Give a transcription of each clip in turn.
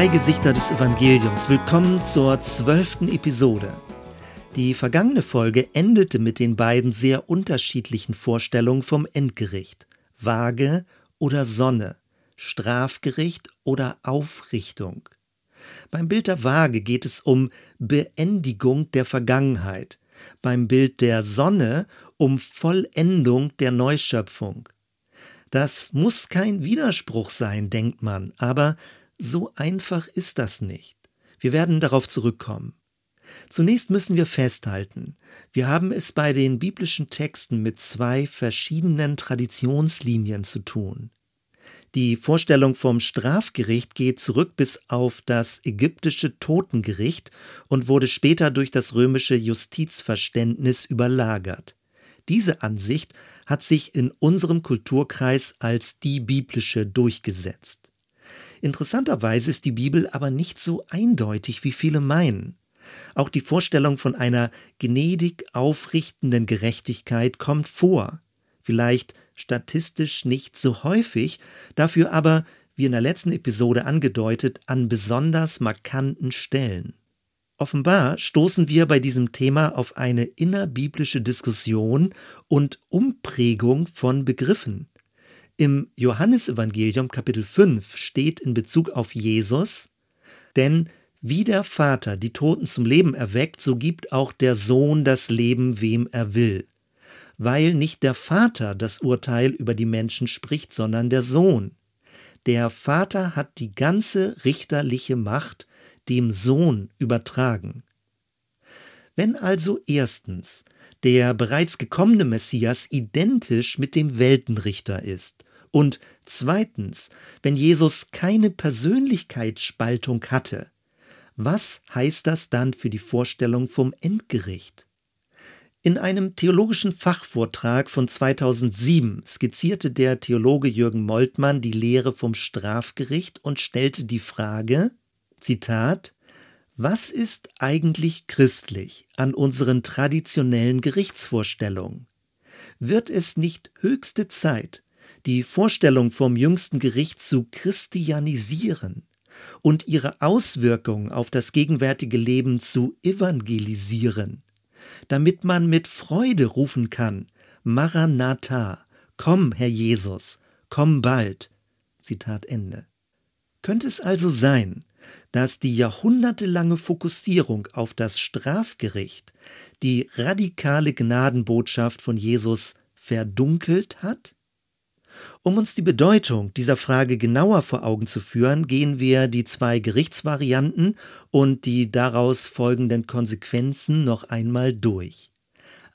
Zwei Gesichter des Evangeliums. Willkommen zur zwölften Episode. Die vergangene Folge endete mit den beiden sehr unterschiedlichen Vorstellungen vom Endgericht. Waage oder Sonne, Strafgericht oder Aufrichtung. Beim Bild der Waage geht es um Beendigung der Vergangenheit, beim Bild der Sonne um Vollendung der Neuschöpfung. Das muss kein Widerspruch sein, denkt man, aber so einfach ist das nicht. Wir werden darauf zurückkommen. Zunächst müssen wir festhalten, wir haben es bei den biblischen Texten mit zwei verschiedenen Traditionslinien zu tun. Die Vorstellung vom Strafgericht geht zurück bis auf das ägyptische Totengericht und wurde später durch das römische Justizverständnis überlagert. Diese Ansicht hat sich in unserem Kulturkreis als die biblische durchgesetzt. Interessanterweise ist die Bibel aber nicht so eindeutig, wie viele meinen. Auch die Vorstellung von einer gnädig aufrichtenden Gerechtigkeit kommt vor. Vielleicht statistisch nicht so häufig, dafür aber, wie in der letzten Episode angedeutet, an besonders markanten Stellen. Offenbar stoßen wir bei diesem Thema auf eine innerbiblische Diskussion und Umprägung von Begriffen. Im Johannesevangelium Kapitel 5 steht in Bezug auf Jesus, denn wie der Vater die Toten zum Leben erweckt, so gibt auch der Sohn das Leben, wem er will. Weil nicht der Vater das Urteil über die Menschen spricht, sondern der Sohn. Der Vater hat die ganze richterliche Macht dem Sohn übertragen. Wenn also erstens der bereits gekommene Messias identisch mit dem Weltenrichter ist und zweitens, wenn Jesus keine Persönlichkeitsspaltung hatte, was heißt das dann für die Vorstellung vom Endgericht? In einem theologischen Fachvortrag von 2007 skizzierte der Theologe Jürgen Moltmann die Lehre vom Strafgericht und stellte die Frage, Zitat, was ist eigentlich christlich an unseren traditionellen Gerichtsvorstellungen? Wird es nicht höchste Zeit, die Vorstellung vom jüngsten Gericht zu christianisieren und ihre Auswirkungen auf das gegenwärtige Leben zu evangelisieren, damit man mit Freude rufen kann, Maranatha, komm, Herr Jesus, komm bald. Zitat Ende. Könnte es also sein, dass die jahrhundertelange Fokussierung auf das Strafgericht die radikale Gnadenbotschaft von Jesus verdunkelt hat? Um uns die Bedeutung dieser Frage genauer vor Augen zu führen, gehen wir die zwei Gerichtsvarianten und die daraus folgenden Konsequenzen noch einmal durch.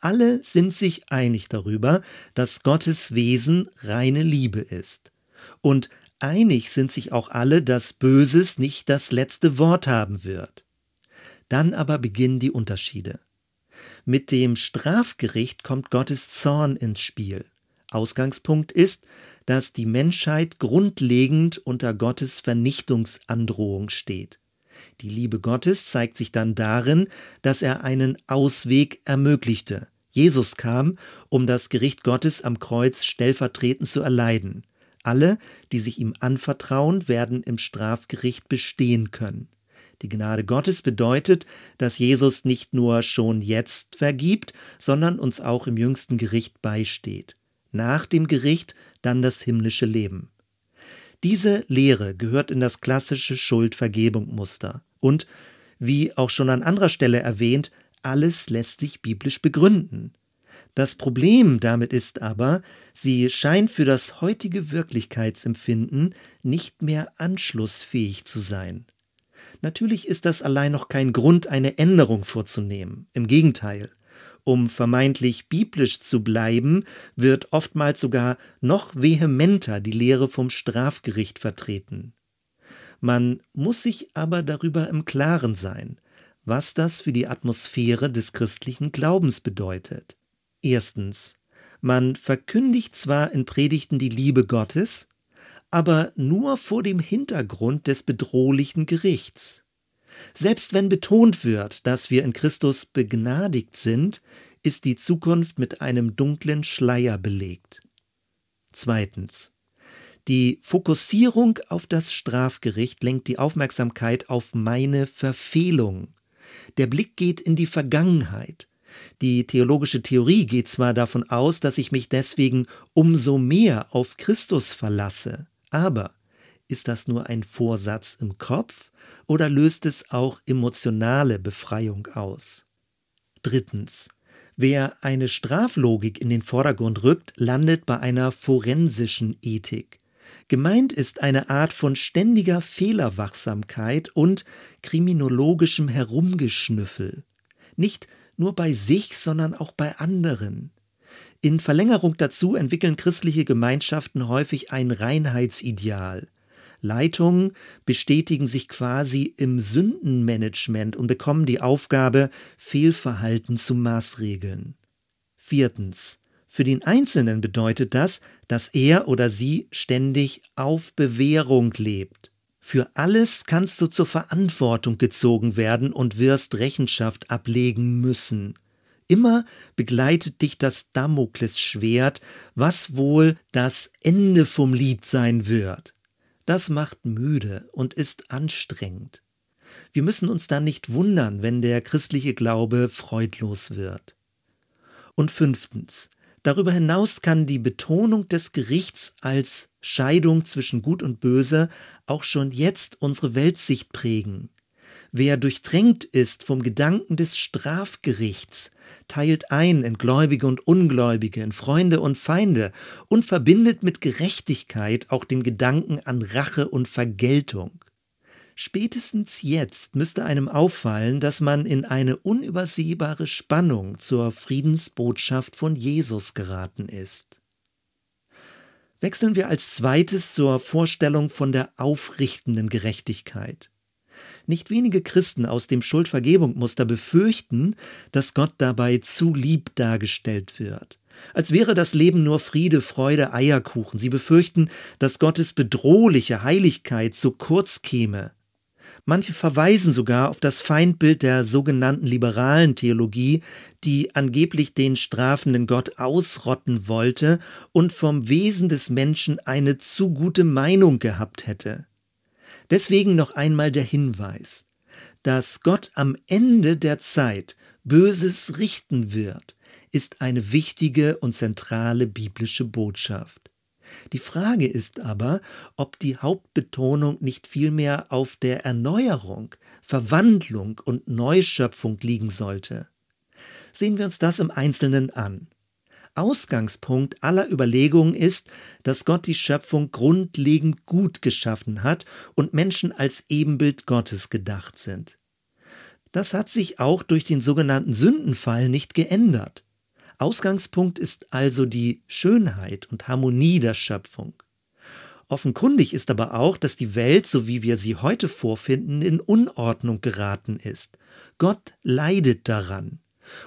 Alle sind sich einig darüber, dass Gottes Wesen reine Liebe ist. Und einig sind sich auch alle, dass Böses nicht das letzte Wort haben wird. Dann aber beginnen die Unterschiede. Mit dem Strafgericht kommt Gottes Zorn ins Spiel. Ausgangspunkt ist, dass die Menschheit grundlegend unter Gottes Vernichtungsandrohung steht. Die Liebe Gottes zeigt sich dann darin, dass er einen Ausweg ermöglichte. Jesus kam, um das Gericht Gottes am Kreuz stellvertretend zu erleiden. Alle, die sich ihm anvertrauen, werden im Strafgericht bestehen können. Die Gnade Gottes bedeutet, dass Jesus nicht nur schon jetzt vergibt, sondern uns auch im jüngsten Gericht beisteht nach dem Gericht dann das himmlische Leben. Diese Lehre gehört in das klassische Schuldvergebung-Muster. Und, wie auch schon an anderer Stelle erwähnt, alles lässt sich biblisch begründen. Das Problem damit ist aber, sie scheint für das heutige Wirklichkeitsempfinden nicht mehr anschlussfähig zu sein. Natürlich ist das allein noch kein Grund, eine Änderung vorzunehmen. Im Gegenteil. Um vermeintlich biblisch zu bleiben, wird oftmals sogar noch vehementer die Lehre vom Strafgericht vertreten. Man muss sich aber darüber im Klaren sein, was das für die Atmosphäre des christlichen Glaubens bedeutet. Erstens, man verkündigt zwar in Predigten die Liebe Gottes, aber nur vor dem Hintergrund des bedrohlichen Gerichts. Selbst wenn betont wird, dass wir in Christus begnadigt sind, ist die Zukunft mit einem dunklen Schleier belegt. Zweitens. Die Fokussierung auf das Strafgericht lenkt die Aufmerksamkeit auf meine Verfehlung. Der Blick geht in die Vergangenheit. Die theologische Theorie geht zwar davon aus, dass ich mich deswegen umso mehr auf Christus verlasse, aber ist das nur ein Vorsatz im Kopf oder löst es auch emotionale Befreiung aus? Drittens. Wer eine Straflogik in den Vordergrund rückt, landet bei einer forensischen Ethik. Gemeint ist eine Art von ständiger Fehlerwachsamkeit und kriminologischem Herumgeschnüffel. Nicht nur bei sich, sondern auch bei anderen. In Verlängerung dazu entwickeln christliche Gemeinschaften häufig ein Reinheitsideal. Leitungen bestätigen sich quasi im Sündenmanagement und bekommen die Aufgabe, Fehlverhalten zu maßregeln. Viertens. Für den Einzelnen bedeutet das, dass er oder sie ständig auf Bewährung lebt. Für alles kannst du zur Verantwortung gezogen werden und wirst Rechenschaft ablegen müssen. Immer begleitet dich das Damoklesschwert, was wohl das Ende vom Lied sein wird. Das macht müde und ist anstrengend. Wir müssen uns dann nicht wundern, wenn der christliche Glaube freudlos wird. Und fünftens, Darüber hinaus kann die Betonung des Gerichts als Scheidung zwischen Gut und Böse auch schon jetzt unsere Weltsicht prägen. Wer durchtränkt ist vom Gedanken des Strafgerichts, teilt ein in Gläubige und Ungläubige, in Freunde und Feinde und verbindet mit Gerechtigkeit auch den Gedanken an Rache und Vergeltung. Spätestens jetzt müsste einem auffallen, dass man in eine unübersehbare Spannung zur Friedensbotschaft von Jesus geraten ist. Wechseln wir als zweites zur Vorstellung von der aufrichtenden Gerechtigkeit. Nicht wenige Christen aus dem Schuldvergebungsmuster befürchten, dass Gott dabei zu lieb dargestellt wird. Als wäre das Leben nur Friede, Freude, Eierkuchen. Sie befürchten, dass Gottes bedrohliche Heiligkeit zu kurz käme. Manche verweisen sogar auf das Feindbild der sogenannten liberalen Theologie, die angeblich den strafenden Gott ausrotten wollte und vom Wesen des Menschen eine zu gute Meinung gehabt hätte. Deswegen noch einmal der Hinweis, dass Gott am Ende der Zeit Böses richten wird, ist eine wichtige und zentrale biblische Botschaft. Die Frage ist aber, ob die Hauptbetonung nicht vielmehr auf der Erneuerung, Verwandlung und Neuschöpfung liegen sollte. Sehen wir uns das im Einzelnen an. Ausgangspunkt aller Überlegungen ist, dass Gott die Schöpfung grundlegend gut geschaffen hat und Menschen als Ebenbild Gottes gedacht sind. Das hat sich auch durch den sogenannten Sündenfall nicht geändert. Ausgangspunkt ist also die Schönheit und Harmonie der Schöpfung. Offenkundig ist aber auch, dass die Welt, so wie wir sie heute vorfinden, in Unordnung geraten ist. Gott leidet daran.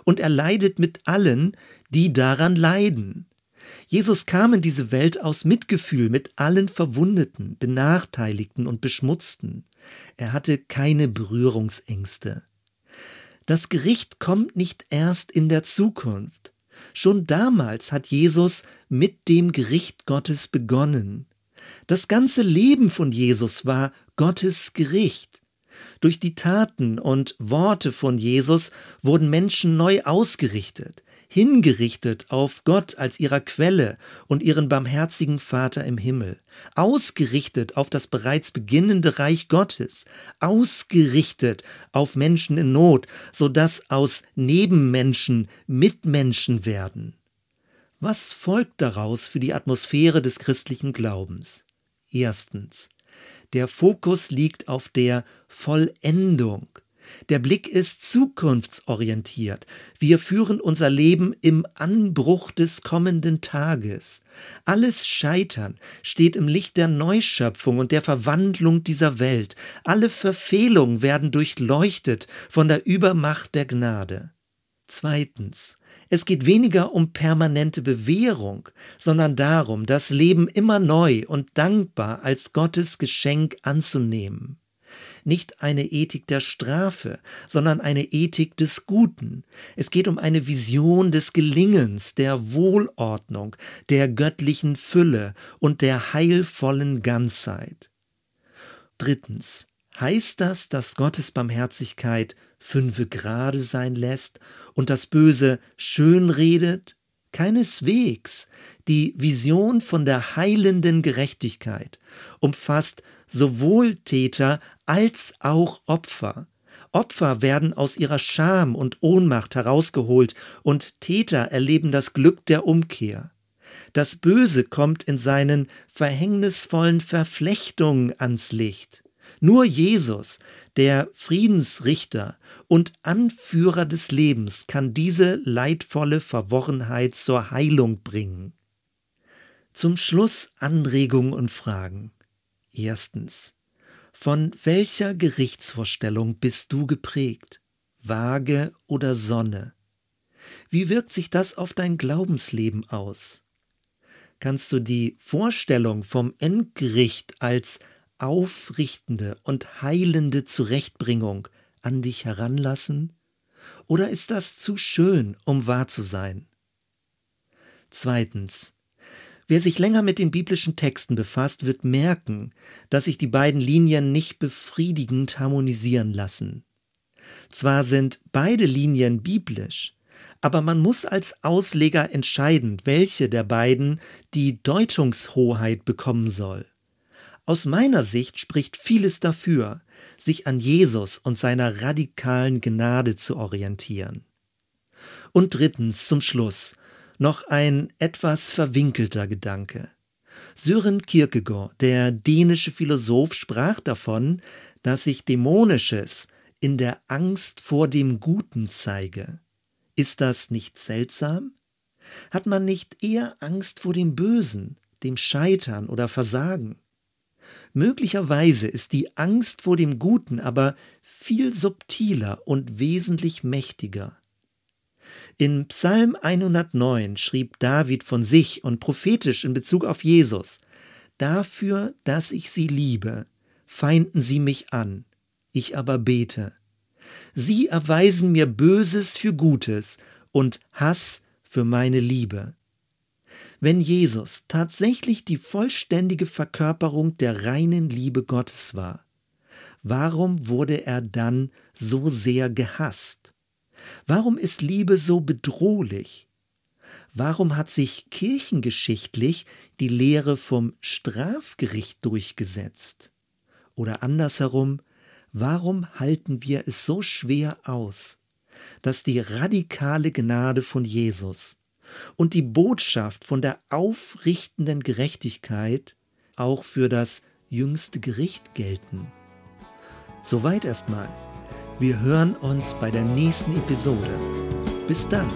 Und er leidet mit allen, die daran leiden. Jesus kam in diese Welt aus Mitgefühl mit allen Verwundeten, Benachteiligten und Beschmutzten. Er hatte keine Berührungsängste. Das Gericht kommt nicht erst in der Zukunft. Schon damals hat Jesus mit dem Gericht Gottes begonnen. Das ganze Leben von Jesus war Gottes Gericht. Durch die Taten und Worte von Jesus wurden Menschen neu ausgerichtet hingerichtet auf Gott als ihrer Quelle und ihren barmherzigen Vater im Himmel, ausgerichtet auf das bereits beginnende Reich Gottes, ausgerichtet auf Menschen in Not, so dass aus Nebenmenschen Mitmenschen werden. Was folgt daraus für die Atmosphäre des christlichen Glaubens? Erstens. Der Fokus liegt auf der Vollendung. Der Blick ist zukunftsorientiert. Wir führen unser Leben im Anbruch des kommenden Tages. Alles Scheitern steht im Licht der Neuschöpfung und der Verwandlung dieser Welt. Alle Verfehlungen werden durchleuchtet von der Übermacht der Gnade. Zweitens. Es geht weniger um permanente Bewährung, sondern darum, das Leben immer neu und dankbar als Gottes Geschenk anzunehmen. nicht eine Ethik der Strafe, sondern eine Ethik des Guten. Es geht um eine Vision des Gelingens, der Wohlordnung, der göttlichen Fülle und der heilvollen Ganzheit. Drittens. Heißt das, dass Gottes Barmherzigkeit fünfe gerade sein lässt und das Böse schön redet? Keineswegs. Die Vision von der heilenden Gerechtigkeit umfasst sowohl Täter als auch Opfer. Opfer werden aus ihrer Scham und Ohnmacht herausgeholt und Täter erleben das Glück der Umkehr. Das Böse kommt in seinen verhängnisvollen Verflechtungen ans Licht. Nur Jesus, der Friedensrichter und Anführer des Lebens, kann diese leidvolle Verworrenheit zur Heilung bringen. Zum Schluss Anregungen und Fragen. Erstens. Von welcher Gerichtsvorstellung bist du geprägt? Waage oder Sonne? Wie wirkt sich das auf dein Glaubensleben aus? Kannst du die Vorstellung vom Endgericht als aufrichtende und heilende Zurechtbringung an dich heranlassen? Oder ist das zu schön, um wahr zu sein? Zweitens. Wer sich länger mit den biblischen Texten befasst, wird merken, dass sich die beiden Linien nicht befriedigend harmonisieren lassen. Zwar sind beide Linien biblisch, aber man muss als Ausleger entscheiden, welche der beiden die Deutungshoheit bekommen soll. Aus meiner Sicht spricht vieles dafür, sich an Jesus und seiner radikalen Gnade zu orientieren. Und drittens zum Schluss noch ein etwas verwinkelter Gedanke. Sören Kierkegaard, der dänische Philosoph, sprach davon, dass sich Dämonisches in der Angst vor dem Guten zeige. Ist das nicht seltsam? Hat man nicht eher Angst vor dem Bösen, dem Scheitern oder Versagen? Möglicherweise ist die Angst vor dem Guten aber viel subtiler und wesentlich mächtiger. In Psalm 109 schrieb David von sich und prophetisch in Bezug auf Jesus, Dafür, dass ich sie liebe, feinden sie mich an, ich aber bete. Sie erweisen mir Böses für Gutes und Hass für meine Liebe. Wenn Jesus tatsächlich die vollständige Verkörperung der reinen Liebe Gottes war, warum wurde er dann so sehr gehasst? Warum ist Liebe so bedrohlich? Warum hat sich kirchengeschichtlich die Lehre vom Strafgericht durchgesetzt? Oder andersherum, warum halten wir es so schwer aus, dass die radikale Gnade von Jesus und die Botschaft von der aufrichtenden Gerechtigkeit auch für das jüngste Gericht gelten. Soweit erstmal. Wir hören uns bei der nächsten Episode. Bis dann.